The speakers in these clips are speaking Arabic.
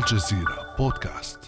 الجزيرة بودكاست.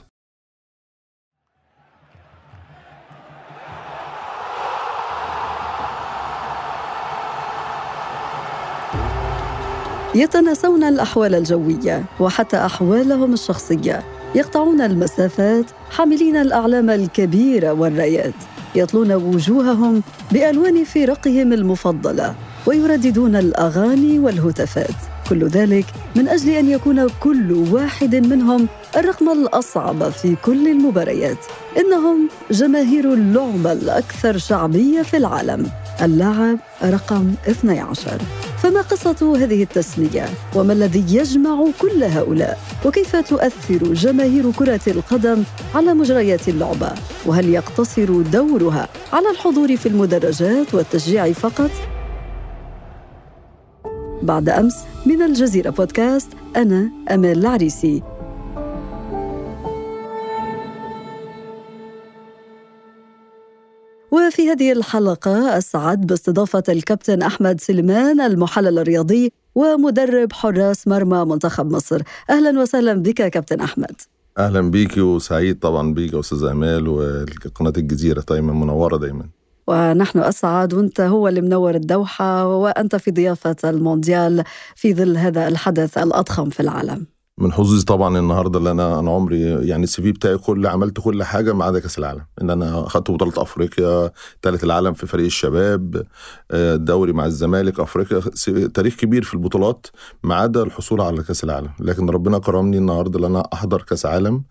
يتناسون الأحوال الجوية وحتى أحوالهم الشخصية. يقطعون المسافات حاملين الأعلام الكبيرة والرايات يطلون وجوههم بألوان فرقهم المفضلة ويرددون الأغاني والهتافات. كل ذلك من أجل أن يكون كل واحد منهم الرقم الأصعب في كل المباريات إنهم جماهير اللعبة الأكثر شعبية في العالم اللاعب رقم 12 فما قصة هذه التسمية؟ وما الذي يجمع كل هؤلاء؟ وكيف تؤثر جماهير كرة القدم على مجريات اللعبة؟ وهل يقتصر دورها على الحضور في المدرجات والتشجيع فقط؟ بعد أمس من الجزيرة بودكاست أنا أمال العريسي. وفي هذه الحلقة أسعد باستضافة الكابتن أحمد سليمان المحلل الرياضي ومدرب حراس مرمى منتخب مصر. أهلا وسهلا بك كابتن أحمد. أهلا بيكي وسعيد طبعا بيك يا أستاذ أمال وقناه الجزيرة دايما منورة دايما. ونحن أسعد وأنت هو اللي منور الدوحة وأنت في ضيافة المونديال في ظل هذا الحدث الأضخم في العالم. من حظوظي طبعا النهارده اللي أنا أنا عمري يعني السي في بتاعي كل عملت كل حاجة ما عدا كأس العالم. إن أنا أخدت بطولة أفريقيا ثالث العالم في فريق الشباب آه، الدوري مع الزمالك أفريقيا. تاريخ كبير في البطولات ما عدا الحصول على كأس العالم. لكن ربنا كرمني النهارده إن أنا أحضر كأس عالم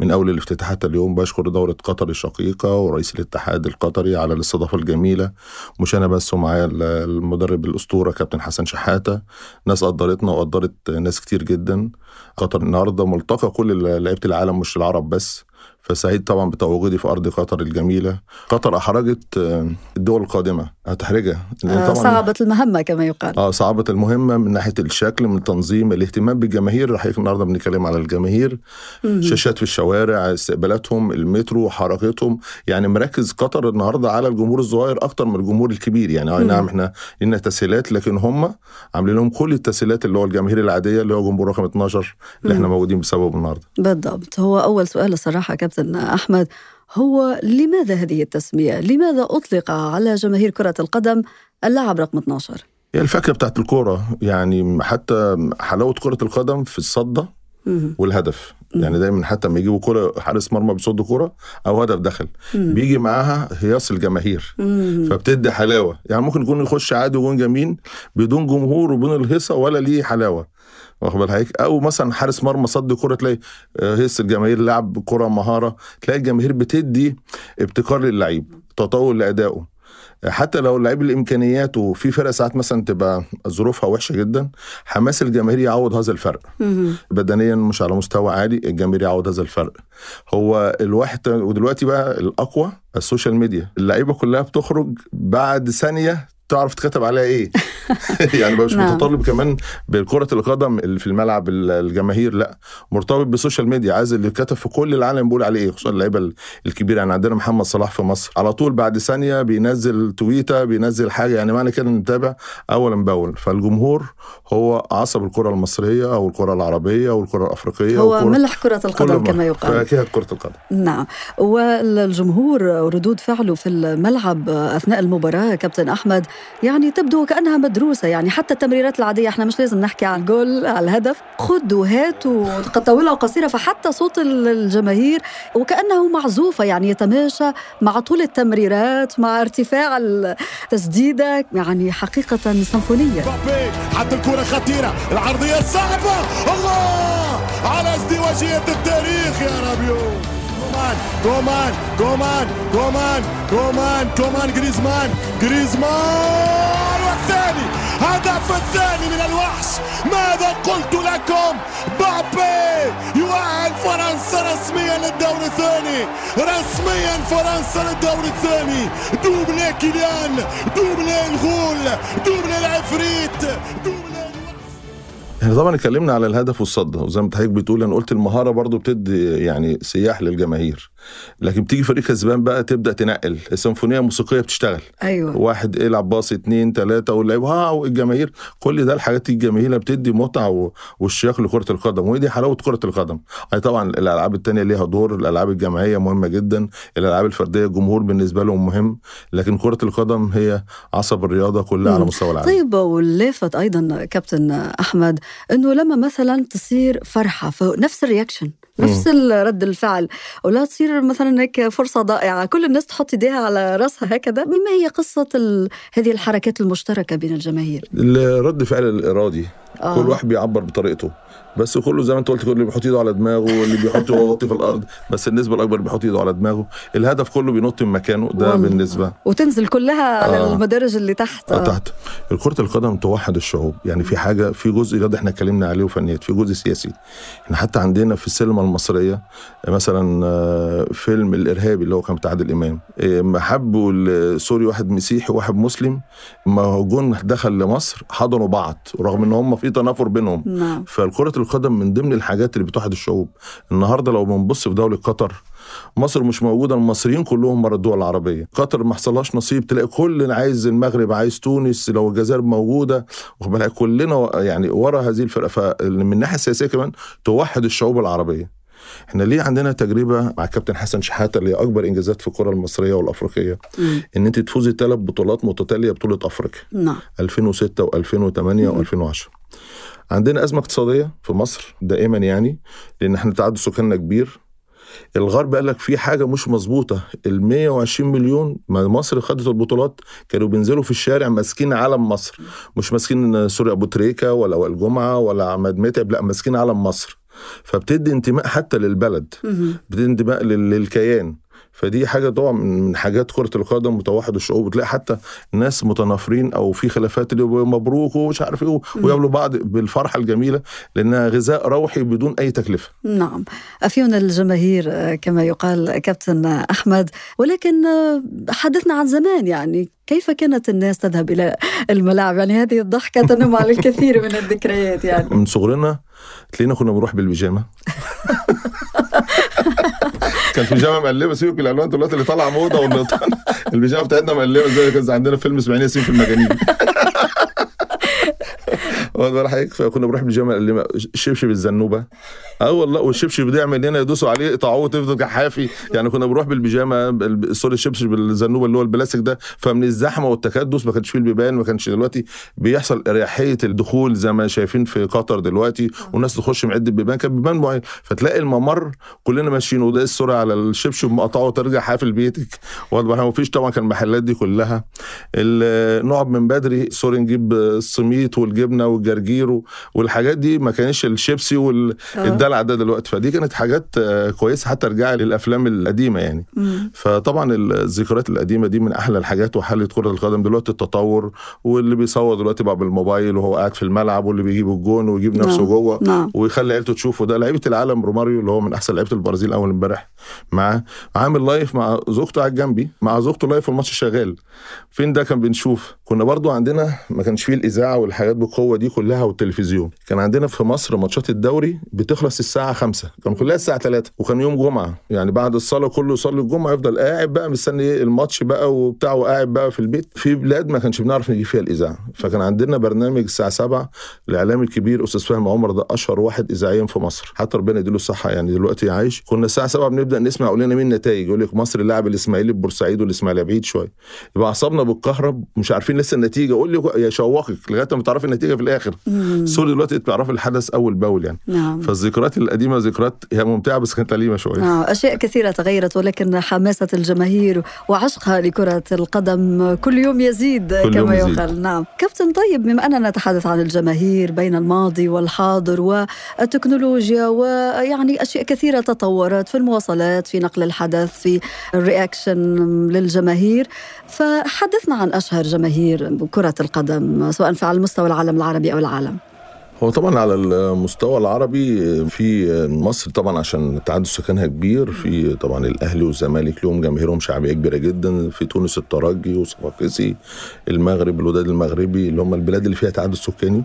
من أول الافتتاح حتى اليوم. بشكر دورة قطر الشقيقة ورئيس الاتحاد القطري على الاستضافة الجميلة. مش أنا بس ومعايا ال- المدرب الأسطورة كابتن حسن شحاتة. ناس قدرتنا وقدرت ناس كتير جدا. قطر النهارده ملتقى كل لعيبة العالم مش العرب بس. فسعيد طبعا بتواجدي في أرض قطر الجميلة. قطر أحرجت آه، الدول القادمة هتحرجها. آه، صعبت المهمة كما يقال. آه صعبت المهمة من ناحية الشكل من التنظيم الاهتمام بالجماهير. حضرتك النهارده بنتكلم على الجماهير. مم. شاشات في الشوارع استقبالاتهم المترو حركتهم. يعني مركز قطر النهارده على الجمهور الصغير أكتر من الجمهور الكبير. يعني اي مم. نعم إحنا لنا تسهيلات لكن هم عاملين لهم كل التسهيلات اللي هو الجماهير العادية اللي هو جمهور رقم 12 اللي إحنا. موجودين بسببه النهارده. بالضبط. هو أول سؤال الصراحة كابتن أحمد هو لماذا هذه التسمية؟ لماذا أطلق على جماهير كرة القدم اللاعب رقم 12؟ هي الفكرة بتاعت الكورة يعني حتى حلاوة كرة القدم في الصده مم. والهدف. يعني دايما حتى لما يجيبوا كوره حارس مرمى بيصد كوره أو هدف دخل مم. بيجي معاها هياص الجماهير. فبتدي حلاوة يعني ممكن يكون يخش عادي وجون جميل بدون جمهور وبدون الهيصة ولا ليه حلاوة واخد بالك؟ حضرتك؟ أو مثلا حارس مرمى صد كوره تلاقي آه، هيص الجماهير لعب كوره مهارة تلاقي الجماهير بتدي ابتكار للعيب تطور لأدائه. حتى لو اللعيب اللي امكانياته في فرق ساعات مثلا تبقى ظروفها وحشة جدا حماس الجماهير يعوض هذا الفرق. بدنيا مش على مستوى عالي الجماهير يعوض هذا الفرق. هو الواحد ودلوقتي بقى الأقوى ال social media. اللعيبة كلها بتخرج بعد ثانية تعرف تكتب عليها إيه؟ يعني مش نعم. متطلب كمان بكرة القدم اللي في الملعب ال- الجماهير لا. مرتبط بال social media عايز اللي كتب في كل العالم بيقول عليه إيه خصوصا اللعيبة ال- الكبيرة. يعني عندنا محمد صلاح في مصر. على طول بعد ثانية بينزل تويتة بينزل حاجة. يعني معنى كده نتابع اولا باول فالجمهور هو عصب الكرة المصرية أو الكرة العربية أو الكرة الأفريقية هو ملح كرة كل القدم ما- كما يقال. فاكهه كرة القدم. نعم. والجمهور ردود فعله في الملعب أثناء المباراة كابتن أحمد. يعني تبدو كأنها مدروسة. يعني حتى التمريرات العادية إحنا مش لازم نحكي على الجول على الهدف. خدوا هاتوا قد طويله وقصيره فحتى صوت الجماهير وكأنه معزوفة. يعني يتماشى مع طول التمريرات مع ارتفاع التسديدة. يعني حقيقة سيمفونية. مبابي حتى الكرة خطيرة. العرضية صعبة. الله! على ازدواجية التاريخ يا رابيو. كومان كومان كومان كومان كومان كومان جريزمان جريزمان والثاني هدف الثاني من الوحش. ماذا قلت لكم؟ مبابي يؤهل فرنسا رسميا للدور الثاني. رسميا فرنسا للدور الثاني. doublé كيليان doublé الغول doublé العفريت doublé إحنا طبعا اتكلمنا على الهدف والصد وزي ما حضرتك بتقول أنا قلت المهارة برضو بتدي يعني صياح للجماهير. لكن بتيجي فريق كسبان بقى تبدأ تنقل. السيمفونية موسيقيه بتشتغل. أيوه. واحد يلعب باص اتنين تلاتة واللعيب wow الجماهير كل ده الحاجات الجميله بتدي متعة و- والشياكة لكرة القدم. ودي حلاوة كرة القدم. أي طبعا الألعاب التانية ليها دور. الألعاب الجماعيه مهمة جدا. الألعاب الفردية الجمهور بالنسبة لهم مهم. لكن كرة القدم هي عصب الرياضة كلها على. مستوى العالم. طيب واللافت أيضا كابتن أحمد إنه لما مثلا تصير فرحة فنفس الرياكشن. نفس رد الفعل ولا تصير مثلا هيك فرصة ضائعة. كل الناس تحط إيديها على راسها هكذا. ما هي قصة ال... هذه الحركات المشتركة بين الجماهير؟ الرد فعل الإرادي. آه. كل واحد بيعبر بطريقته. بس كله زي ما انت قلت كله اللي بيحط ايده على دماغه واللي بيحط يغطي في الأرض. بس النسبة الأكبر بيحط ايده على دماغه. الهدف كله بينط من مكانه ده والله. بالنسبة. وتنزل كلها على آه. المدارج اللي تحت. آه. تحت. كرة القدم توحد الشعوب. يعني في حاجة في جزء رياضي إحنا اتكلمنا عليه وفنيات في جزء سياسي. إحنا حتى عندنا في السينما المصرية مثلا آه، فيلم الإرهابي اللي هو كان بتاع عادل إمام. آه، ما حبوا سوري واحد مسيحي وواحد مسلم ما جون دخل لمصر حضنوا بعض رغم إن هم في تنافر بينهم. نعم. فالكرة القدم من ضمن الحاجات اللي بتوحد الشعوب. النهارده لو بنبص في دولة قطر مصر مش موجودة المصريين كلهم مرة الدول العربية. قطر ما حصلهاش نصيب تلاقي كل عايز المغرب عايز تونس لو الجزائر موجودة بالك؟ كلنا يعني ورا هذه الفرقة. فمن الناحية السياسية كمان توحد الشعوب العربية. إحنا ليه عندنا تجربة مع الكابتن حسن شحاتة اللي هي أكبر إنجازات في الكرة المصرية والأفريقية؟ مم. إن أنت تفوزي ثلاث بطولات متتالية بطولة أفريقيا. نعم. 2006 و2008 و2010 عندنا أزمة اقتصادية في مصر دائما يعني لأن إحنا تعدد سكاننا كبير. الغرب قال لك في حاجة مش مظبوطة ال 120 مليون ما مصر خدت البطولات كانوا بينزلوا في الشارع ماسكين علم مصر. مش ماسكين صورة أبو تريكة ولا وائل جمعة ولا عماد متعب لا ماسكين علم مصر. فبتدي انتماء حتى للبلد. بتدي انتماء لل- للكيان. فدي حاجة طبعا من حاجات كرة القدم وتوحد الشعوب. وتلاقي حتى ناس متنافرين أو في خلافات اللي مبروك ومش عارف إيه ويقابلوا بعض بالفرحة الجميلة لانها غذاء روحي بدون أي تكلفة. نعم. أفيون الجماهير آه، كما يقال كابتن أحمد. ولكن آه، حدثنا عن زمان يعني كيف كانت الناس تذهب إلى الملاعب يعني هذه الضحكة تنم على الكثير من الذكريات يعني. من صغرنا تلاقينا كنا بنروح بالبيجامة. كان بيجامه مقلبة سيبك الألوان دلوقتي اللي طالعة موضة البيجامة بتاعتنا مقلبة زي كان عندنا فيلم اسماعيل ياسين في المجانين. واخد بالك حضرتك فكنا بنروح بيجامه مقلبه شبشب الزنوبة. آه والله والشبشب ده يعمل لنا يدوسوا عليه يقطعوه تفضل حافي. يعني كنا بنروح بالبيجامة بال- سوري الشبشب الزنوبة اللي هو البلاستيك ده. فمن الزحمة والتكدس ما كانش فيه البيبان ما كانش دلوقتي بيحصل إريحية الدخول زي ما شايفين في قطر دلوقتي. والناس تخش من عده بيبان كان بيبان معين. فتلاقي الممر كلنا ماشيين وده الترعة على الشبشب مقطعه وترجع حافي بيتك. واخد بالك؟ مفيش طبعا كان المحلات دي كلها. نقعد من بدري سوري نجيب السميط والجبنة والجرجير والحاجات دي ما كانش الشيبسي والدلع ده دلوقتي. فدي كانت حاجات آه، كويسة حتى ارجعي للأفلام القديمة يعني. مم. فطبعا الذكريات القديمة دي من أحلى الحاجات وحلاوة كرة القدم. دلوقتي التطور واللي بيصور دلوقتي بقى بالموبايل وهو قاعد في الملعب واللي بيجيب الجون ويجيب نفسه نعم. جوه نعم. ويخلي عيلته تشوفه. ده لعيبة العالم روماريو اللي هو من أحسن لعيبة البرازيل أول امبارح. معاه عامل live مع زوجته قاعد جنبي. مع زوجته live والماتش شغال. فين ده كان بنشوف. كنا برضو عندنا ما كانش فيه الإذاعة والحاجات بالقوة دي. كلها والتلفزيون كان عندنا في مصر ماتشات الدوري بتخلص الساعة 5 كان كلها الساعة 3 وكان يوم جمعة. يعني بعد الصلاة كله يصلي الجمعة يفضل قاعد بقى مستني إيه الماتش بقى وبتاع وقاعد بقى في البيت. في بلاد ما كانش بنعرف نجيب فيها الإذاعة. فكان عندنا برنامج الساعة 7 الإعلامي الكبير أستاذ فهمي عمر ده أشهر واحد اذاعيا في مصر. حتى ربنا يديله الصحة يعني دلوقتي عايش. كنا الساعة 7 بنبدأ نسمع يقول لنا مين النتائج. يقول لك مصر لعب الإسماعيلي بورسعيد والاسماعيليه بعيد شوية. يبقى أعصابنا بالكهرب مش عارفين لسه النتيجة. قول لي يا شوقك لغاية ما تعرفي النتيجة في الآخر. مم. سوري دلوقتي بتعرفي الحدث أول بأول يعني. نعم. فالذكريات القديمة ذكريات هي ممتعة بس كانت أليمة شوية. آه، أشياء كثيرة تغيرت ولكن حماسة الجماهير وعشقها لكرة القدم كل يوم يزيد كل كما يوم. يقال. نعم. كابتن طيب بما أننا نتحدث عن الجماهير بين الماضي والحاضر والتكنولوجيا ويعني أشياء كثيرة تطورت في المواصلات في نقل الحدث في ال reaction للجماهير. فحدثنا عن أشهر جماهير كرة القدم سواء في على مستوى العالم العربي أو العالم. هو طبعا على المستوى العربي في مصر طبعا عشان تعدد سكانها كبير في طبعا الأهلي والزمالك لهم جماهيرهم شعبية كبيرة جدا في تونس الترجي والصفاقسي المغرب الوداد المغربي اللي هم البلاد اللي فيها تعدد سكاني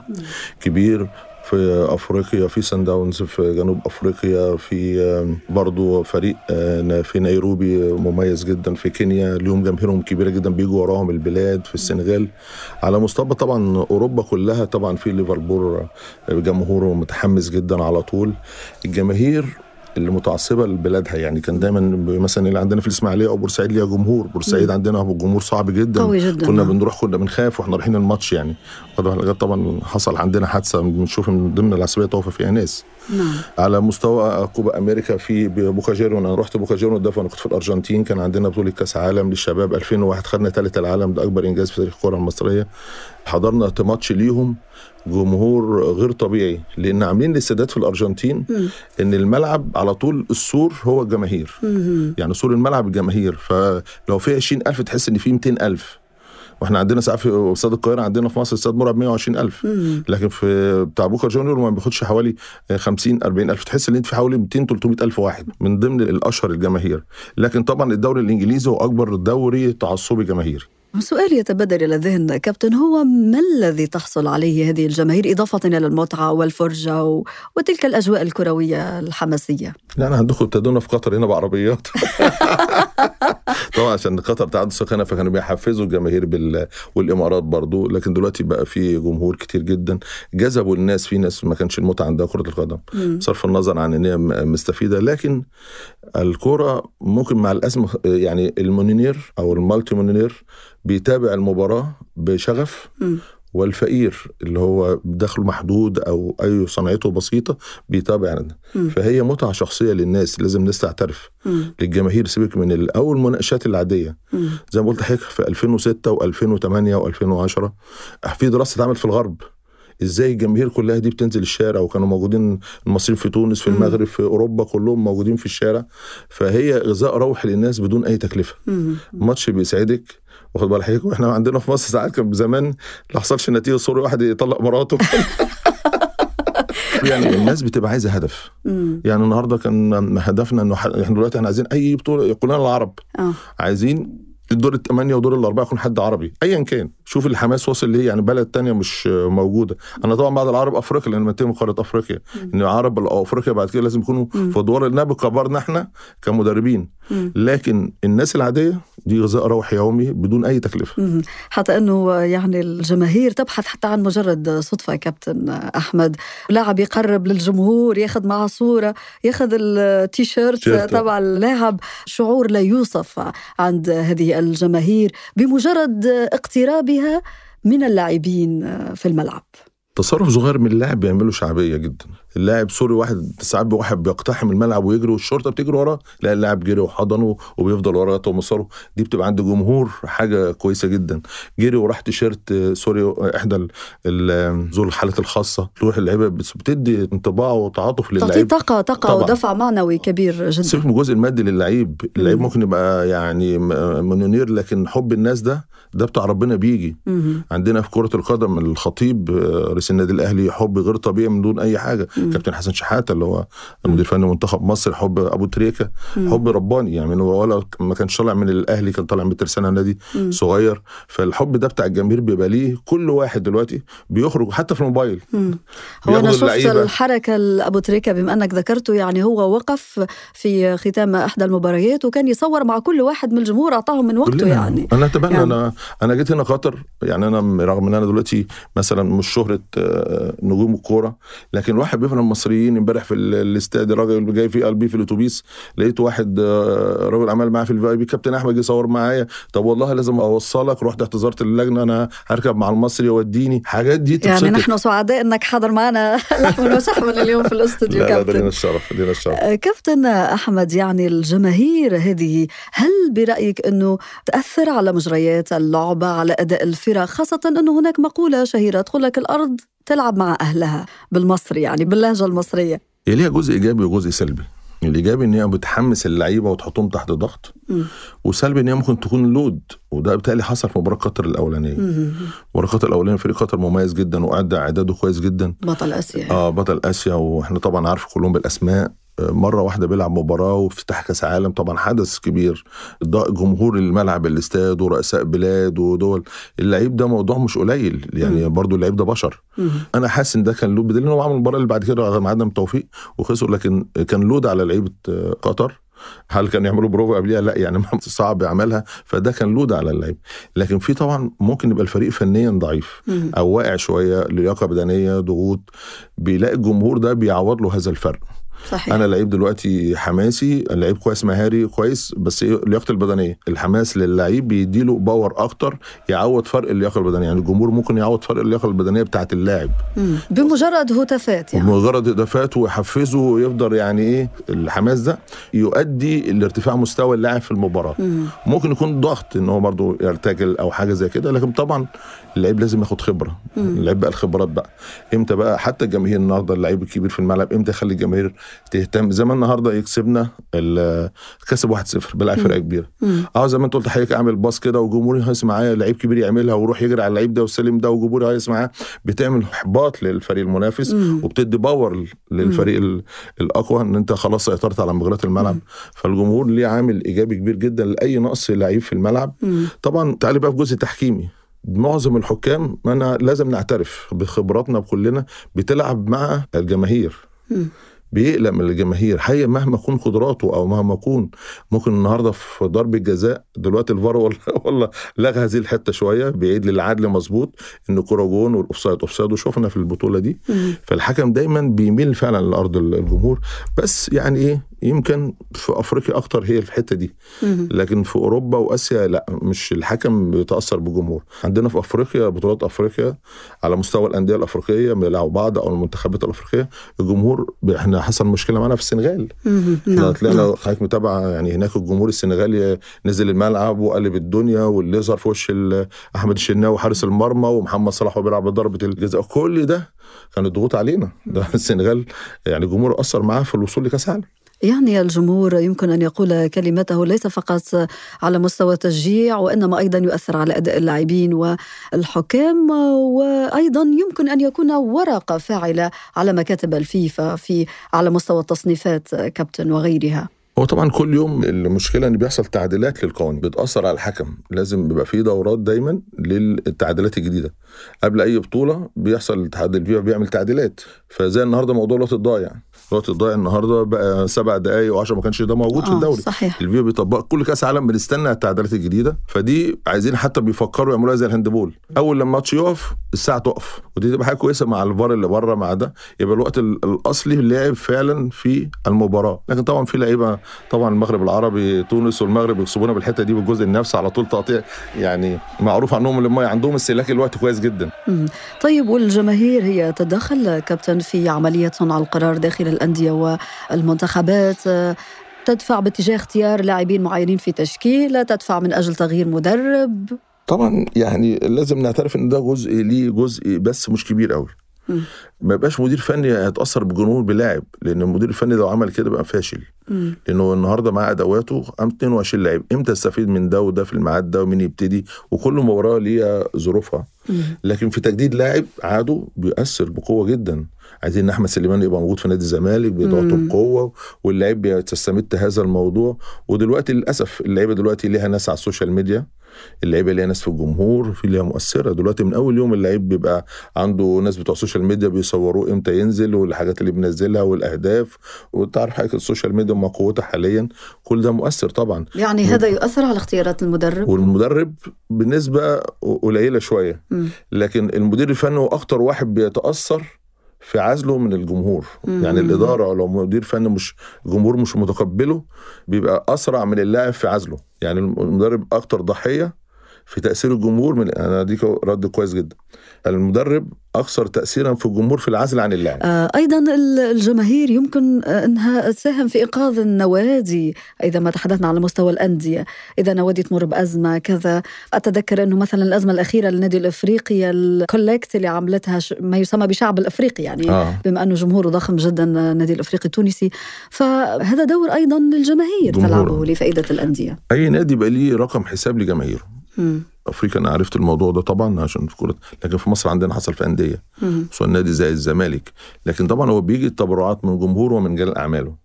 كبير. في أفريقيا في صن داونز في جنوب أفريقيا في برضو فريق آه، في نيروبي مميز جدا في كينيا ليهم جماهيرهم كبيرة جدا بيجوا وراهم البلاد في السنغال. على مستوى طبعا أوروبا كلها طبعا في ليفربول جمهوره متحمس جدا على طول. الجماهير اللي متعصبه لبلادها. يعني كان دايما مثلا اللي عندنا في الإسماعيلية أو بورسعيد ليها جمهور. بورسعيد عندنا جمهور صعب جدا. قوي جدا كنا نعم. بنروح كنا بنخاف وإحنا رايحين الماتش يعني. طبعا حصل عندنا حادثة بنشوف من ضمن العصبية توفى فيها ناس. نعم. على مستوى كوبا أمريكا في بوكا جيرون أنا رحت بوكا جيرون ده فانا كنت في الأرجنتين كان عندنا بطولة كأس عالم للشباب 2001 خدنا ثالث العالم ده أكبر إنجاز في تاريخ الكرة المصرية. حضرنا ماتش ليهم جمهور غير طبيعي. لأن عاملين الاستادات في الأرجنتين مم. إن الملعب على طول السور هو الجماهير. مم. يعني سور الملعب الجماهير. فلو في 20000 تحس إن في 200000 وإحنا عندنا ساعات في استاد القاهرة عندنا في مصر استاد مرعب 120000 مم. لكن في بتاع بوكا جونيورز ما بياخدش حوالي 50 40 ألف. تحس إن أنت في حوالي 200 300 ألف واحد من ضمن الأشهر الجماهير. لكن طبعا الدوري الإنجليزي هو أكبر دوري تعصبي جماهيري. سؤال يتبادر إلى الذهن كابتن هو ما الذي تحصل عليه هذه الجماهير إضافة إلى المتعة والفرجة و... وتلك الأجواء الكروية الحماسية؟ لا أنا عندكم ابتدونا في قطر هنا بعربيات. طبعا عشان قطر تعدد سكانها فكانوا بيحفزوا الجماهير بال... والإمارات برضو لكن دلوقتي بقى في جمهور كتير جدا. جذبوا الناس في ناس ما كانش المتعة عندها كرة القدم. بصرف النظر عن إن هي مستفيدة. لكن الكرة ممكن مع الازمه يعني المليونير أو ال multi مليونير بيتابع المباراة بشغف مم. والفقير اللي هو دخله محدود أو أي صنعته بسيطة بيتابع. فهي متعة شخصية للناس لازم الناس تعترف. للجماهير سيبك من ال- أو المناقشات العادية. زي ما قلت لحضرتك في 2006 و2008 و2010 في دراسة اتعملت في الغرب إزاي الجماهير كلها دي بتنزل الشارع وكانوا موجودين المصريين في تونس في مم. المغرب في أوروبا كلهم موجودين في الشارع فهي غذاء روحي للناس بدون أي تكلفة. ماتش بيسعدك واخد بال حضرتك؟ وإحنا عندنا في مصر ساعات كان زمان لا حصلش نتيجة سوري واحد يطلق مراته. يعني الناس بتبقى عايزة هدف. مم. يعني النهارده كان هدفنا إنه إحنا دلوقتي إحنا عايزين أي بطولة كلنا العرب. آه. عايزين الدور الثمانية ودور الأربعة يكون حد عربي أيا كان. شوف الحماس وصل ليه يعني بلد تانية مش موجودة أنا طبعا بعد العرب أفريقيا لأن منتهي من قارة أفريقيا إن العرب أو أفريقيا بعد كده لازم يكونوا. في أدوار النبي كبرنا إحنا كمدربين. لكن الناس العادية دي غذاء روحي يومي بدون أي تكلفة مم. حتى إنه يعني الجماهير تبحث حتى عن مجرد صدفة كابتن أحمد لاعب يقرب للجمهور ياخذ معه صورة ياخذ التيشيرت تيشيرت. تبع اللاعب شعور لا يوصف عند هذه الجماهير بمجرد اقترابها من اللاعبين في الملعب. تصرف صغير من اللاعب بيعمله شعبية جدا. اللاعب sorry واحد ساعات واحد بيقتحم الملعب ويجري والشرطة بتجري وراه لا اللاعب جري وحضنه وبيفضل وراه ومصره دي بتبقى عند جمهور حاجة كويسة جدا جري وراح تيشيرت آه، سوري آه، إحدى ال- ذو الحالات الخاصة تروح اللعيبة بت- بتدي انطباع وتعاطف للعيب طاقه طاقة. ودفع معنوي كبير جدا سيبك من الجزء المادي للعيب اللعيب مم. ممكن يبقى يعني مليونير لكن حب الناس ده ده بتاع ربنا بيجي مم. عندنا في كرة القدم الخطيب آه، رئيس النادي الأهلي حب غير طبيعي من دون أي حاجة مم. كابتن حسن شحاتة اللي هو مدير فني منتخب مصر حب أبو تريكة مم. حب رباني يعني هو ولا ما كانش طالع من الأهلي كان طالع من ترسانة نادي. صغير فالحب ده بتاع الجماهير بيبقى ليه كل واحد دلوقتي بيخرج حتى في الموبايل. هو أنا شفت. الحركة لأبو تريكة بما أنك ذكرته يعني هو وقف في ختام إحدى المباريات وكان يصور مع كل واحد من الجمهور أعطاهم من وقته. يعني أنا اتمنى يعني. أنا أنا جيت هنا قطر يعني أنا رغم إن أنا دلوقتي مثلا مش شهرة آه، نجوم الكورة لكن الواحد بيفهم المصريين امبارح في ال- الاستاد الراجل جاي في قلبي في الأتوبيس لقيت واحد آه، راجل عمال معايا في ال VIP. كابتن أحمد جه يصور معايا. طب والله لازم أوصلك رحت اعتذرت للجنه أنا هركب مع المصري يوديني. حاجات دي يعني تبسطك نحن سعداء إنك حاضر معنا. لحم وشحم اليوم في الاستوديو لا لا كابتن. لنا الشرف لنا الشرف. آه، كابتن أحمد يعني الجماهير هذه هل برأيك إنه تأثر على مجريات اللعبة على أداء الفرق خاصة إنه هناك مقولة شهيرة تقول لك الأرض تلعب مع أهلها بالمصري يعني باللهجة المصرية. هي ليها جزء إيجابي وجزء سلبي. الإيجابي إن هي بتحمس اللعيبة وتحطهم تحت ضغط. وسلبي إن هي ممكن تكون لود وده بالتالي حصل في مباراة قطر الأولانية. مباراة قطر الأولانية فريق قطر مميز جدا وأدى إعداده كويس جدا. بطل آسيا آه بطل آسيا وإحنا طبعا عارف كلهم بالأسماء. مرة واحدة بيلعب مباراة وافتتاح كأس عالم. طبعا حدث كبير. جمهور الملعب الاستاد ورؤساء بلاد ودول. اللعيب ده موضوع مش قليل. يعني برضو اللعيب ده بشر. مم. أنا حاسس إن ده كان له بدليل إن هو عمل المباراة اللي بعد كده مع عدم توفيق وخسر لكن كان لود على لعيبة قطر. هل كانوا يعملوا بروفا قبليها؟ لا يعني صعب يعملها فده كان لود على اللعيب. لكن في طبعا ممكن يبقى الفريق فنيا ضعيف. أو واقع شوية لياقة بدنية ضغوط. بيلاقي الجمهور ده بيعوض له هذا الفرق. صحيح. أنا لعيب دلوقتي حماسي لعيب كويس مهاري كويس بس إيه لياقته البدنية. الحماس للعيب بيديله باور أكتر يعوض فرق اللياقة البدنية. يعني الجمهور ممكن يعوض فرق اللياقة البدنية بتاعة اللاعب. بمجرد هتافات يعني. بمجرد اضافات ويحفزه ويفضل يعني إيه الحماس ده يؤدي لارتفاع مستوى اللاعب في المباراة. مم. ممكن يكون ضغط إن هو برضه يرتجل أو حاجة زي كده لكن طبعا اللعيب لازم ياخد خبرة. اللعيب بقى الخبرات بقى. إمتى بقى؟ حتى الجماهير النهارده اللعيب الكبير في الملعب إمتى يخلي الجماهير تهتم. زي ما النهارده يكسبنا كسب 1-0 بيلعب فرقة كبيرة. مم. آه زي ما انت قلت حضرتك اعمل باص كده وجمهوري هيقف معايا لعيب كبير يعملها ويروح يجري على اللعيب ده وسلم ده وجمهوري هيقف معاه. بتعمل احباط للفريق المنافس مم. وبتدي باور للفريق ال- الأقوى إن أنت خلاص سيطرت على مجريات الملعب. فالجمهور ليه عامل إيجابي كبير جدا لأي نقص لعيب في الملعب. مم. طبعا تعالي بقى في جزء تحكيمي. معظم الحكام أنا لازم نعترف بخبراتنا كلنا بتلعب مع الجماهير. مم. بيقلق من الجماهير. حقيقة مهما يكون قدراته أو مهما يكون ممكن النهارده في ضربة جزاء دلوقتي الفار والله والله لغى هذه الحتة شوية بيعيد للعدل مظبوط إن كورة جون والأوفسايد أوفسايد وشفنا في البطولة دي. فالحكم دايما بيميل فعلا لأرض الجمهور. بس يعني إيه يمكن في أفريقيا أكتر هي الحتة دي. لكن في أوروبا وآسيا لا مش الحكم بيتأثر بالجمهور. عندنا في أفريقيا بطولات أفريقيا على مستوى الأندية الأفريقية بيلعبوا بعض أو المنتخبات الأفريقية الجمهور إحنا حصل مشكلة معانا في السنغال. إحنا نعم طلعنا حضرتك متابعه يعني هناك الجمهور السنغالي نزل الملعب وقلب الدنيا واللي يظهر في وش أحمد الشناوي حارس المرمى ومحمد صلاح وهو بيلعب ضربة الجزاء. كل ده كان الضغوط علينا. ده السنغال يعني الجمهور أثر معاه في الوصول لكأس العالم. يعني الجمهور يمكن أن يقول كلمته ليس فقط على مستوى التشجيع وإنما أيضا يؤثر على أداء اللاعبين والحكام وأيضا يمكن أن يكون ورقه فاعله على مكاتب الفيفا في على مستوى التصنيفات كابتن وغيرها. هو طبعا كل يوم المشكلة إن بيحصل تعديلات للقوانين بتأثر على الحكم. لازم بيبقى في دورات دايما للتعديلات الجديدة. قبل أي بطولة بيحصل الاتحاد الفيفا بيعمل تعديلات. فزي النهارده موضوع الوقت الضايع. الوقت الضايع النهارده بقى سبع دقائق و10 ما كانش ده موجود في آه، الدوري. صحيح. الفيفا بيطبق كل كأس عالم بنستنى التعديلات الجديدة. فدي عايزين حتى بيفكروا يعملوها زي ال handball. أول لما الماتش يقف الساعة تقف ودي تبقى حاجة كويسة مع الفار اللي بره مع ده. يبقى الوقت ال- الأصلي اللاعب فعلا في المباراة. لكن طبعا في لعيبة طبعا المغرب العربي تونس والمغرب يكسبونا بالحتة دي بالجزء النفسي على طول تقطيع. يعني معروف عنهم لما عندهم استهلاك الوقت كويس جدا. طيب والجماهير هي تتدخل كابتن في عملية صنع القرار داخل الأندية والمنتخبات آه، تدفع باتجاه اختيار لاعبين معينين في تشكيلة تدفع من أجل تغيير مدرب. طبعا يعني لازم نعترف إن ده جزء ليه جزء بس مش كبير قوي. ما يبقاش مدير فني هيتأثر بالجمهور بلاعب لأن المدير الفني لو عمل كده بقى فاشل. لأنه النهارده معاه أدواته قام 22 لاعب إمتى استفيد من ده وده في الميعاد ده ومين يبتدي؟ وكل مباراة ليها ظروفها. لكن في تجديد لاعب عاده بيؤثر بقوة جدا. عايزين إن أحمد سليمان يبقى موجود في نادي الزمالك بيضغطوا. بقوه واللعيب بيستمد هذا الموضوع. ودلوقتي للأسف اللعيبة دلوقتي ليها ناس على ال social media اللعيبة ليها ناس في الجمهور في ليها مؤثرة. دلوقتي من أول يوم اللعيب بيبقى عنده ناس بتوع ال social media بيصوروه إمتى ينزل والحاجات اللي بينزلها والأهداف. وتعرف حاجة ال social media ما قوتها حاليا. كل ده مؤثر طبعا. يعني هذا يؤثر على اختيارات المدرب؟ والمدرب بنسبة قليلة شوية. لكن المدير الفني هو أكتر واحد بيتأثر في عزله من الجمهور مم. يعني الإدارة لو مدير فني مش الجمهور مش متقبله بيبقى أسرع من اللاعب في عزله يعني المدرب أكتر ضحية في تأثير الجمهور من أنا ديك رد كويس جدا المدرب أكثر تاثيرا في الجمهور في العزل عن اللاعب آه، أيضا ال- الجماهير يمكن أنها تساهم في إنقاذ النوادي إذا ما تحدثنا على مستوى الأندية إذا نوادي تمر بأزمة كذا أتذكر أنه مثلا الأزمة الأخيرة للنادي الأفريقي الكولكت اللي عملتها ما يسمى بشعب الأفريقي يعني آه. بما أنه جمهوره ضخم جدا آه، النادي الأفريقي التونسي فهذا دور أيضا للجماهير. تلعبه لفائدة الأندية أي نادي يبقى ليه رقم حساب لجماهيره. أفريقيا أنا عرفت الموضوع ده طبعا عشان في كرة لكن في مصر عندنا حصل في أندية. خصوصا نادي زي الزمالك. لكن طبعا هو بيجي التبرعات من جمهوره ومن رجال أعماله.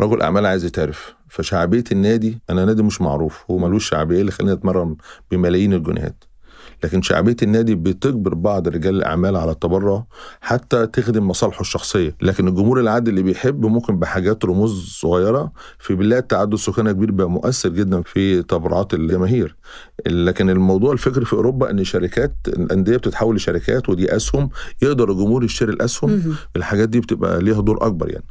رجل أعمال عايز يتعرف. فشعبية النادي أنا نادي مش معروف. هو ملوش شعبية اللي خلينا نتمرن بملايين الجنيهات؟ لكن شعبية النادي بتجبر بعض رجال الأعمال على التبرع حتى تخدم مصالحه الشخصية لكن الجمهور العادي اللي بيحب ممكن بحاجات رموز صغيرة في بلاد تعدد سكانها كبير بقى مؤثر جدا في تبرعات الجماهير لكن الموضوع الفكري في أوروبا إن شركات الأندية بتتحول لشركات ودي أسهم يقدر الجمهور يشتري الأسهم. الحاجات دي بتبقى ليها دور أكبر يعني.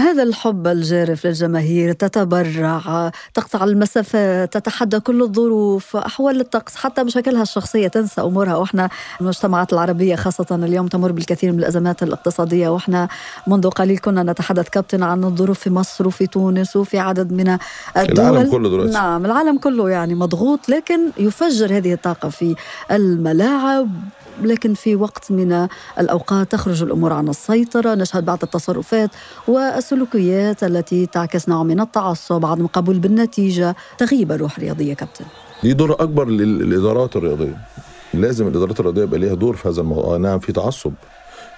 هذا الحب الجارف للجماهير تتبرع تقطع المسافات تتحدى كل الظروف أحوال الطقس حتى بشكلها الشخصية تنسى أمورها. وإحنا المجتمعات العربية خاصة اليوم تمر بالكثير من الأزمات الاقتصادية. وإحنا منذ قليل كنا نتحدث كابتن عن الظروف في مصر وفي تونس وفي عدد من الدول. العالم كله دلوقتي. نعم العالم كله يعني مضغوط لكن يفجر هذه الطاقة في الملاعب. لكن في وقت من الأوقات تخرج الأمور عن السيطرة نشهد بعض التصرفات والسلوكيات التي تعكس نوع من التعصب عدم قبول بالنتيجة تغيب الروح الرياضية كابتن. دي دور أكبر للإدارات الرياضية. لازم الإدارات الرياضية يبقى ليها دور في هذا الموضوع. نعم في تعصب.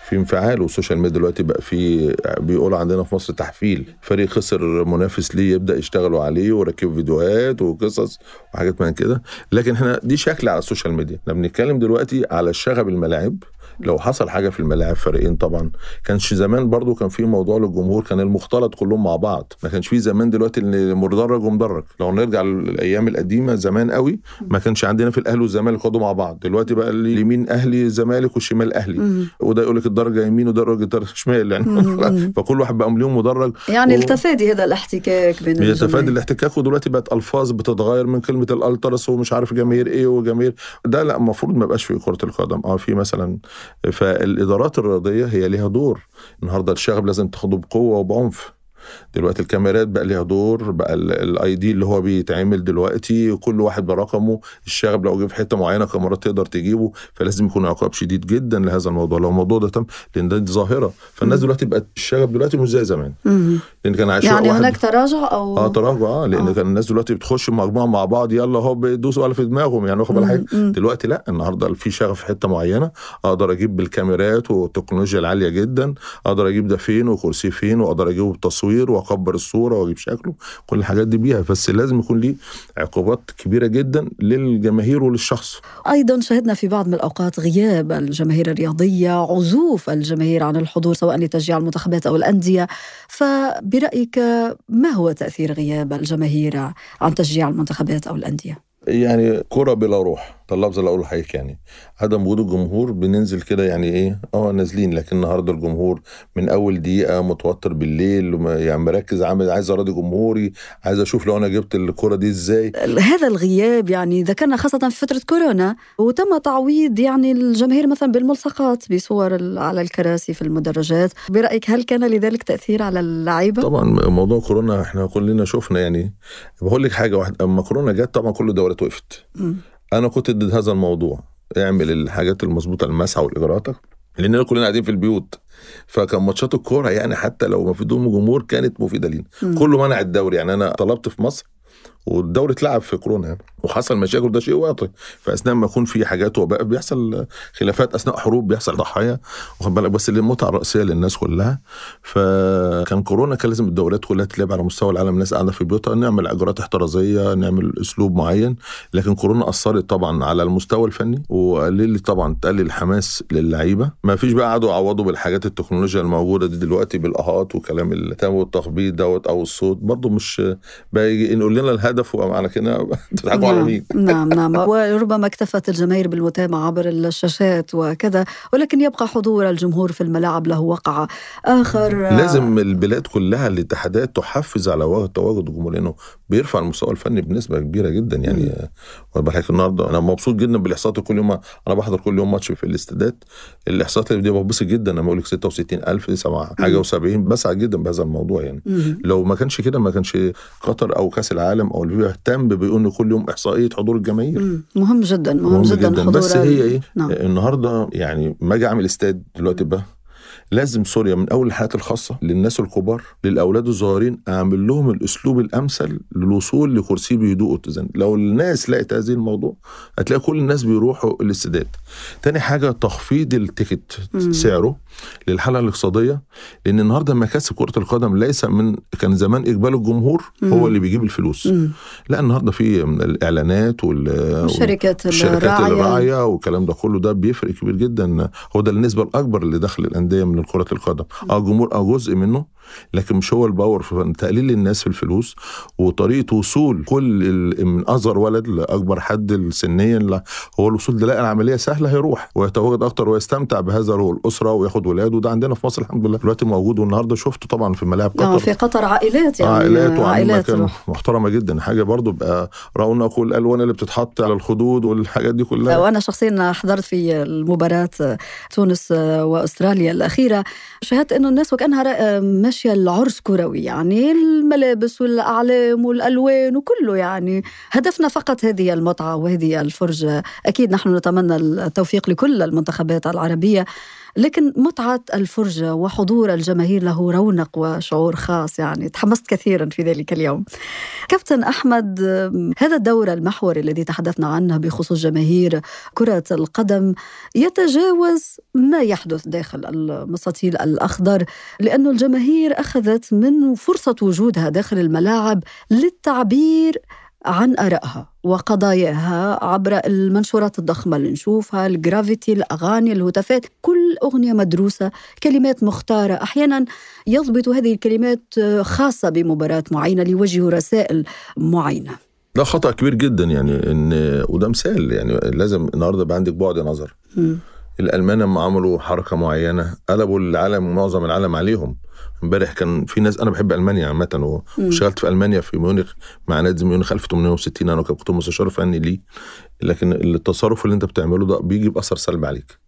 في انفعال وال social media دلوقتي بقى في بيقولوا عندنا في مصر تحفيل. فريق خسر منافس ليه يبدأ يشتغلوا عليه وركبوا فيديوهات وقصص وحاجات من كده. لكن إحنا دي شكل على ال social media. إحنا بنتكلم دلوقتي على الشغب الملاعب. لو حصل حاجة في الملاعب فريقين طبعا. كانش زمان برضو كان في موضوع للجمهور كان المختلط كلهم مع بعض. ما كانش في زمان دلوقتي اللي مدرج ومدرج. لو نرجع للأيام القديمة زمان قوي ما كانش عندنا في الأهلي والزمالك يقعدوا مع بعض. دلوقتي بقى اليمين أهلي زمالك والشمال أهلي. وده يقول لك الدرجة يمين وده يقول لك الدرجة شمال يعني. فكل واحد بقى ليهم مدرج. يعني و- التفادي هذا الاحتكاك بين الجماهير الاحتكاك ودلوقتي بقت ألفاظ بتتغير من كلمة الالترس ومش عارف جماهير إيه وجماهير. ده لا المفروض ما يبقاش في كرة القدم. آه في مثلا فالإدارات الرياضية هي ليها دور. النهارده الشغب لازم تاخده بقوة وبعنف. دلوقتي الكاميرات بقى ليها دور بقى الاي دي اللي هو بيتعمل دلوقتي كل واحد برقمه الشغب لو جه في حتة معينة كاميرات تقدر تجيبه فلازم يكون عقاب شديد جدا لهذا الموضوع لو الموضوع ده تم لأن ده ظاهرة فالناس دلوقتي بقت الشغب دلوقتي مش زي زمان. لأن كان عايش يعني هناك تراجع أو آه تراجع آه لأن آه. كان الناس دلوقتي بتخش مجموعة مع بعض يلا هو بيدوسوا على في دماغهم يعني واخد. حاجة. دلوقتي لا النهارده في شغف في حتة معينة أقدر أجيب بالكاميرات والتكنولوجيا العالية جدا أقدر أجيب ده فين وكرسي فين وأقدر أجيبه بتصوير وأكبر الصورة وأجيب شكله كل الحاجات دي بيها. بس لازم يكون ليه عقوبات كبيرة جدا للجماهير وللشخص. أيضا شهدنا في بعض من الأوقات غياب الجماهير الرياضية عزوف الجماهير عن الحضور سواء لتشجيع المنتخبات أو الأندية. فبرأيك ما هو تأثير غياب الجماهير عن تشجيع المنتخبات أو الأندية؟ يعني كرة بلا روح. ده اللفظ اللي أقوله حقيقي يعني. عدم وجود الجمهور بننزل كده يعني إيه؟ آه نازلين. لكن النهارده الجمهور من أول دقيقة متوتر بالليل يعني مركز عامل عايز أراضي جمهوري عايز أشوف لو أنا جبت الكرة دي إزاي. هذا الغياب يعني ذكرنا خاصة في فترة كورونا وتم تعويض يعني الجماهير مثلا بالملصقات بصور على الكراسي في المدرجات. برأيك هل كان لذلك تأثير على اللعيبة؟ طبعا موضوع كورونا إحنا كلنا شفنا يعني. بقول لك حاجة واحدة أما كورونا جت طبعا كل الدورات وقفت. مم. أنا كنت ضد هذا الموضوع. اعمل الحاجات المظبوطة المسعى والاجراءات لاننا كلنا قاعدين في البيوت. فكان ماتشات الكورة يعني حتى لو ما في ضم جمهور كانت مفيدة لينا. كله منع الدوري. يعني أنا طلبت في مصر والدوري اتلعب في كورونا يعني. وحصل مشاكل ده شيء واقع فأثناء ما يكون في حاجات وباء بيحصل خلافات أثناء حروب بيحصل ضحايا. واخد بالك؟ بس المتعه الرئيسيه للناس كلها. فكان كورونا كان لازم الدوريات كلها تلعب على مستوى العالم الناس قاعدة في بيوتها. نعمل إجراءات احترازية نعمل أسلوب معين. لكن كورونا أثرت طبعا على المستوى الفني وقللت طبعا تقلل الحماس للعيبة. ما فيش بقى قعدوا يعوضوا بالحاجات التكنولوجيا الموجودة دي دلوقتي بالأهات وكلام التام والتخبيط دوت أو الصوت. برضه مش بقى يجي نقول لنا الهدف وعلى كده. بتضحكوا على نعم مين؟ نعم نعم. وربما اكتفت الجماهير بالمتابعة عبر الشاشات وكذا ولكن يبقى حضور الجمهور في الملاعب له وقع آخر. لازم البلاد كلها الاتحادات تحفز على تواجد الجمهور لأنه بيرفع المستوى الفني بنسبة كبيرة جدا يعني. بالك النهارده. أنا مبسوط جدا بالإحصاءات كل يوم أنا بحضر كل يوم ماتش في الاستادات. الإحصاءات اللي دي ببسط جدا لما أقول لك 66000 سبعة حاجة و70 بسعد جدا بهذا الموضوع يعني. لو ما كانش كده ما كانش قطر أو كأس العالم أو الفيفا اهتم بيقول إن كل يوم إحصائية حضور الجماهير. مهم جدا مهم, جدا, حضور بس هي إيه؟ نعم. النهارده يعني ما أجي أعمل استاد دلوقتي بقى. لازم سوريا من أول الحالات الخاصة للناس الكبار للأولاد الصغيرين أعمل لهم الأسلوب الأمثل للوصول لكرسي بهدوء واتزان لو الناس لقت هذه الموضوع هتلاقي كل الناس بيروحوا الاستداد تاني حاجة تخفيض التيكت. سعره للحالة الاقتصادية لأن النهارده مكاسب كرة القدم ليس من كان زمان إقبال الجمهور. هو اللي بيجيب الفلوس مم. لا النهارده في من الإعلانات وال الراعية الراعيه والكلام ده كله ده بيفرق كبير جدا هو ده النسبة الأكبر اللي دخل الأندية من كرة القدم. أه الجمهور أه جزء منه. لكن مش هو الباور في تقليل الناس في الفلوس وطريقة وصول كل من أصغر ولد لأكبر حد سنيا هو الوصول ده لا العملية سهلة هيروح ويتواجد أكتر ويستمتع بهذا الأسرة وياخد ولاده. وده عندنا في مصر الحمد لله دلوقتي موجود والنهاردة شفته طبعا في ملاعب قطر. آه في قطر عائلات يعني عائلات عائلات مكان. محترمة جدا. حاجة برضو بقى رونق والألوان اللي بتتحط على الخدود والحاجات دي كلها. وأنا شخصيا حضرت في المباراة تونس وأستراليا الأخيرة. شاهدت أنه الناس وكأنها را- ماشية العرس كروي يعني الملابس والأعلام والألوان وكله يعني. هدفنا فقط هذه المتعة وهذه الفرجة. أكيد نحن نتمنى التوفيق لكل المنتخبات العربية. لكن متعة الفرجة وحضور الجماهير له رونق وشعور خاص يعني. تحمست كثيرا في ذلك اليوم. كابتن أحمد هذا الدور المحوري الذي تحدثنا عنه بخصوص جماهير كرة القدم يتجاوز ما يحدث داخل المستطيل الأخضر لأن الجماهير أخذت من فرصة وجودها داخل الملاعب للتعبير عن آرائها وقضاياها عبر المنشورات الضخمة اللي نشوفها الجرافيتي الأغاني الهتافات كل أغنية مدروسة كلمات مختارة. أحيانا يضبط هذه الكلمات خاصة بمباراة معينة ليوجه رسائل معينة. ده خطأ كبير جدا يعني إن وده مثال يعني لازم النهارده يبقى عندك بعد نظر. مم. الألمان لما عملوا حركة معينة قلبوا العالم معظم العالم عليهم. امبارح كان في ناس أنا بحب ألمانيا عامة. واشتغلت في ألمانيا في ميونخ مع نادي ميونخ 1860 أنا كنت مستشار فني ليه لكن التصرف اللي أنت بتعمله ده بيجي باثر سلبي عليك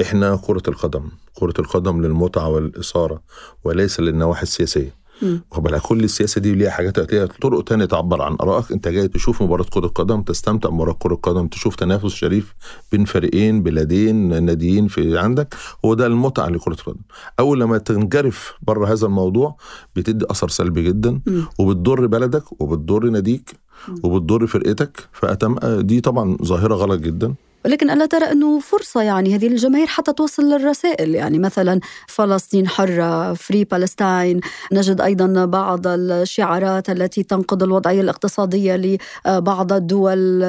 إحنا كرة القدم كرة القدم للمتعة والإثارة وليس للنواحي السياسية. واخد بالك كل السياسة دي ليها حاجات ليها طرق تانية تعبر عن آرائك. أنت جاي تشوف مباراة كرة قدم تستمتع بمباراة كرة قدم تشوف تنافس شريف بين فريقين بلادين ناديين في عندك. هو ده المتعة لكرة القدم. أول لما تنجرف بره هذا الموضوع بتدي أثر سلبي جدا. وبتضر بلدك وبتضر ناديك. وبتضر فرقتك فأتم دي طبعا ظاهرة غلط جدا. ولكن ألا ترى أنه فرصة يعني هذه الجماهير حتى توصل للرسائل؟ يعني مثلا فلسطين حرة free Palestine نجد أيضا بعض الشعارات التي تنقض الوضعية الاقتصادية لبعض الدول.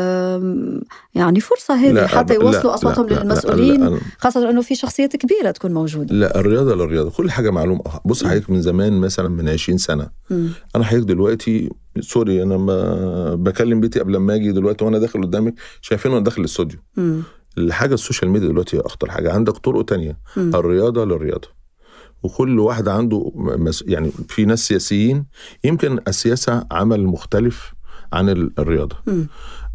يعني فرصة هذه لا، حتى يوصلوا لا، للمسؤولين لا، لا. خاصة أنه في شخصيات كبيرة تكون موجودة. لا الرياضة للرياضه كل حاجة معلومة. بص حضرتك من زمان مثلا من 20 سنة. مم. أنا حضرتك دلوقتي sorry أنا ما بكلم بيتي قبل ما أجي دلوقتي وأنا داخل قدامك شايفين وأنا داخل الاستوديو. الحاجة ال social media دلوقتي هي أخطر حاجة عندك طرق تانية مم. الرياضة للرياضة وكل واحد عنده مس... يعني في ناس سياسيين يمكن السياسة عمل مختلف عن ال- الرياضة مم.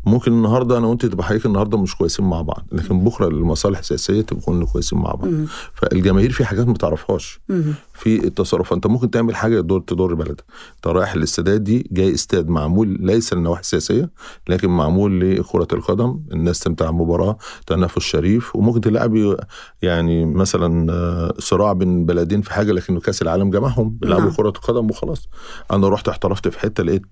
ممكن النهارده أنا وانت تبقى حضرتك النهارده مش كويسين مع بعض لكن بكرة المصالح السياسية تبقى كنا كويسين مع بعض مم. فالجماهير في حاجات ما تعرفهاش. في التصرف انت ممكن تعمل حاجة تضر تضر بلدك انت رايح الاستادات دي جاي استاد معمول ليس للنواحي السياسيه لكن معمول لكرة القدم الناس تمتع المباراه تنافس شريف وممكن تلعب يعني مثلا آه، صراع بين بلدين في حاجة لكن كأس العالم جمعهم بيلعبوا نعم. كرة قدم وخلاص أنا رحت احترفت في حتة لقيت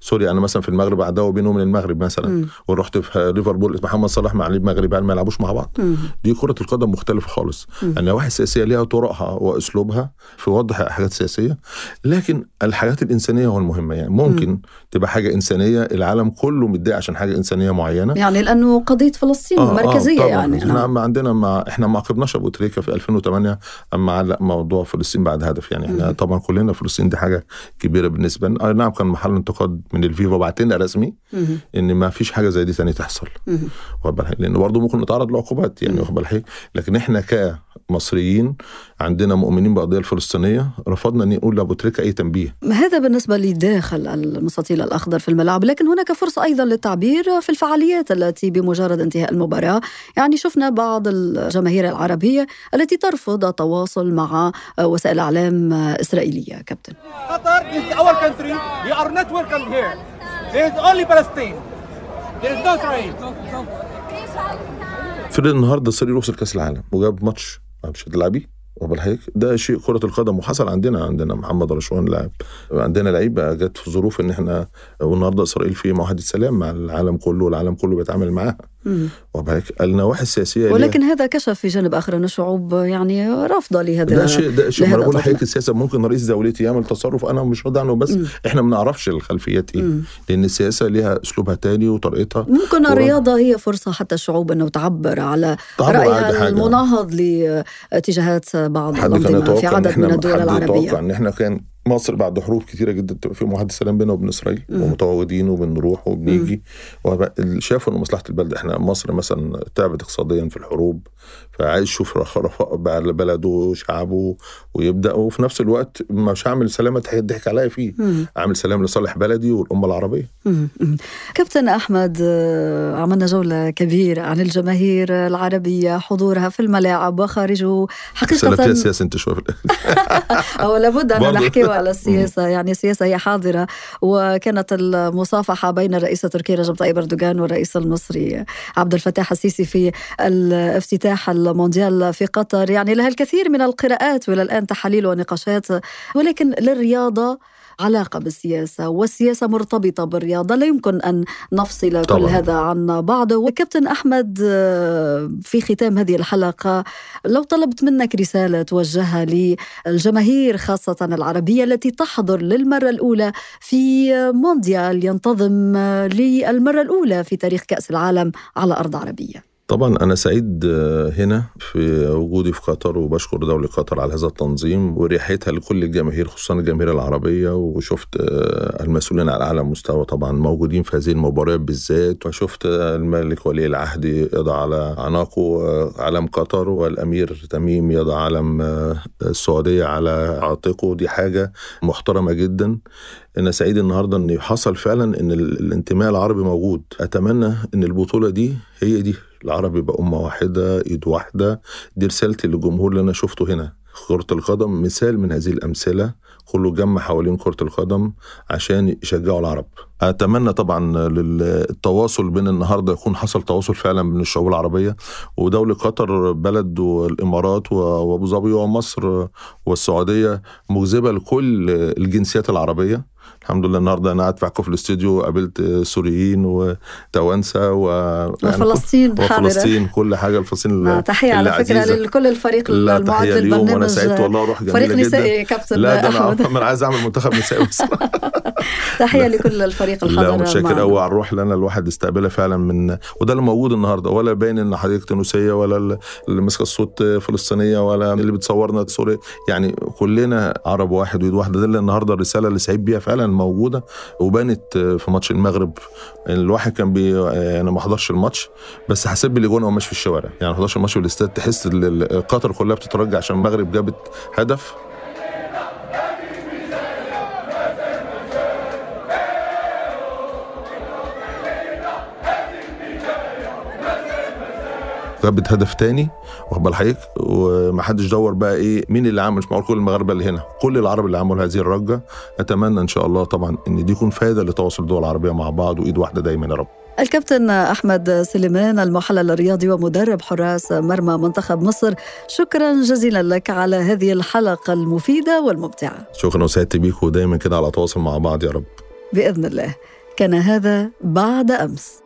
سوري أنا مثلا في المغرب عداوه بينه وبين المغرب مثلا. ورحت في ليفربول محمد صلاح مع المغرب يعني ما يلعبوش مع بعض مم. دي كرة القدم مختلفة خالص. النواحي السياسية ليها طرقها وأسلوبها في وضع حاجات سياسية لكن الحاجات الإنسانية هو المهمة يعني ممكن مم. تبقى حاجة إنسانية العالم كله متضايق عشان حاجة إنسانية معينة يعني لأنه قضية فلسطين مركزية طبعاً. يعني إحنا نعم. عندنا مع إحنا ما عاقبناش أبو تريكة في 2008 أما علق موضوع فلسطين بعد هدف يعني إحنا مم. طبعا كلنا فلسطين دي حاجة كبيرة بالنسبة لنا آه نعم كان محل انتقاد من الفيفا بعت لنا رسمي. إن ما فيش حاجة زي دي تاني تحصل. واخد بالك لأن برضه ممكن نتعرض لعقوبات يعني. واخد بالك لكن إحنا كمصريين عندنا مؤمنين بالقضية الفلسطينية رفضنا إن نقول لأبو تريكة أي تنبيه هذا بالنسبة لداخل المستطيل الأخضر في الملعب لكن هناك فرصة أيضا للتعبير في الفعاليات التي بمجرد انتهاء المباراة يعني شفنا بعض الجماهير العربية التي ترفض التواصل مع وسائل إعلام إسرائيلية كابتن Qatar is our country. We are not welcome here. There is only Palestine. There is no Israel. فريق النهارده سوري وصل كأس العالم وجاب ماتش مش هتلعبيه وبالحقيقة ده شيء كرة القدم وحصل عندنا عندنا محمد رشوان لاعب عندنا لعيبة جت في ظروف إن إحنا والنهاردة إسرائيل في معاهدة سلام مع العالم كله والعالم كله بيتعامل معاها. وبالحقيقة النواحي السياسية ليها- ولكن هذا كشف في جانب آخر ان الشعوب يعني رافضة لهذا ده شيء ده شيء بقول. لحضرتك السياسة ممكن رئيس دولتي يعمل تصرف أنا مش راضي عنه بس مم. إحنا ما نعرفش الخلفيات إيه. لأن السياسة ليها أسلوبها تاني وطريقتها ممكن الرياضة هي فرصة حتى الشعوب أنه تعبر على تعبر حاجة. المناهض لاتجاهات بعض حد يتوقع في عدد من الدول حد العربية يتوقع إن إحنا كان مصر بعد حروب كتيرة جدا تبقى في معاهده سلام بيننا وبين إسرائيل. ومتواجدين وبنروح وبنيجي. وب- شافوا ان مصلحة البلد. إحنا مصر مثلا تعبت اقتصاديا في الحروب. فعايز يشوف رخ- رخاء بقى لبلده وشعبه ويبدأ وفي نفس الوقت مش هعمل سلامة ضحك عليا فيه مم. عامل سلام لصالح بلدي والأمة العربية. كابتن أحمد آه، عملنا جولة كبيرة عن الجماهير العربية حضورها في الملاعب وخارجه سلمت حقيقة السياسة أنت في الآخر. أو لابد برضو. نحكي على السياسة يعني السياسة هي حاضرة وكانت المصافحة بين الرئيس التركي رجب طيب أردوغان والرئيس المصري عبد الفتاح السيسي في الافتتاح المونديال في قطر. يعني لها الكثير من القراءات وإلى الآن تحاليل ونقاشات ولكن للرياضة علاقة بالسياسة والسياسة مرتبطة بالرياضة. لا يمكن أن نفصل كل طبعاً. هذا عن بعض. وكابتن أحمد آه، في ختام هذه الحلقة لو طلبت منك رسالة توجهها للجماهير خاصة العربية التي تحضر للمرة الأولى في مونديال ينتظم للمرة الأولى في تاريخ كأس العالم على أرض عربية. طبعا أنا سعيد آه، هنا في وجودي في قطر وبشكر دولة قطر على هذا التنظيم وريحتها لكل الجماهير خصوصا الجماهير العربية. وشفت آه، المسؤولين على أعلى مستوى طبعا موجودين في هذه المباريات بالذات. وشفت آه، الملك ولي العهد يضع على عناقه علم قطر والأمير تميم يضع علم السعودية على عاتقه. دي حاجة محترمة جدا. أنا سعيد النهارده إن حصل فعلا ال- الانتماء العربي موجود. أتمنى إن البطولة دي هي دي العرب يبقى أمة واحدة إيد واحدة. دي رسالتي للجمهور اللي أنا شفته هنا. كرة القدم مثال من هذه الأمثلة. كله جمع حوالين كرة القدم عشان يشجعوا العرب. أتمنى طبعا للتواصل بين النهاردة يكون حصل تواصل فعلا بين الشعوب العربية ودولة قطر بلد والإمارات وأبو ظبي ومصر والسعودية مجذبة لكل الجنسيات العربية. الحمد لله النهارده أنا قاعد معاكم في الاستوديو قابلت سوريين وتوانسة و يعني وفلسطين وفلسطين كل حاجة الفلسطين آه، تحية على عزيزة. لكل الفريق لا تحية وأنا والله روح جميلة فريق نسائي كابتن لا ده أنا عايز أعمل منتخب نسائي بس تحية لكل الفريق لا الحاضر متشكر معنا. قوي على الروح اللي أنا الواحد استقبلها فعلا من وده اللي موجود النهارده. ولا باين إن حضرتك تونسيه ولا ال- اللي ماسكه الصوت فلسطينية ولا اللي بتصورنا سوري يعني كلنا عرب واحد ويد واحدة. ده اللي النهارده الرسالة اللي سعيد بيها فعلا موجودة وبانت في ماتش المغرب. الواحد كان بي أنا ما حضرش الماتش بس حسيت بالاجوان وهو ماشي في الشوارع. يعني ما حضرش الماتش في الاستاد. تحس قطر كلها بتترجع عشان المغرب جابت هدف. جابت هدف تاني واخد بال حضرتك؟ ومحدش دور بقى إيه مين اللي عمل؟ مش معقول كل المغاربة اللي هنا كل العرب اللي عملوا هذه الرجة. أتمنى إن شاء الله طبعا إن دي يكون فايدة لتواصل الدول العربية مع بعض وإيد واحدة دايما يا رب. الكابتن أحمد سليمان المحلل الرياضي ومدرب حراس مرمى منتخب مصر شكرا جزيلا لك على هذه الحلقة المفيدة والممتعة. شكرا وسعدت بيك ودايما كده على تواصل مع بعض يا رب. بإذن الله. كان هذا بعد أمس.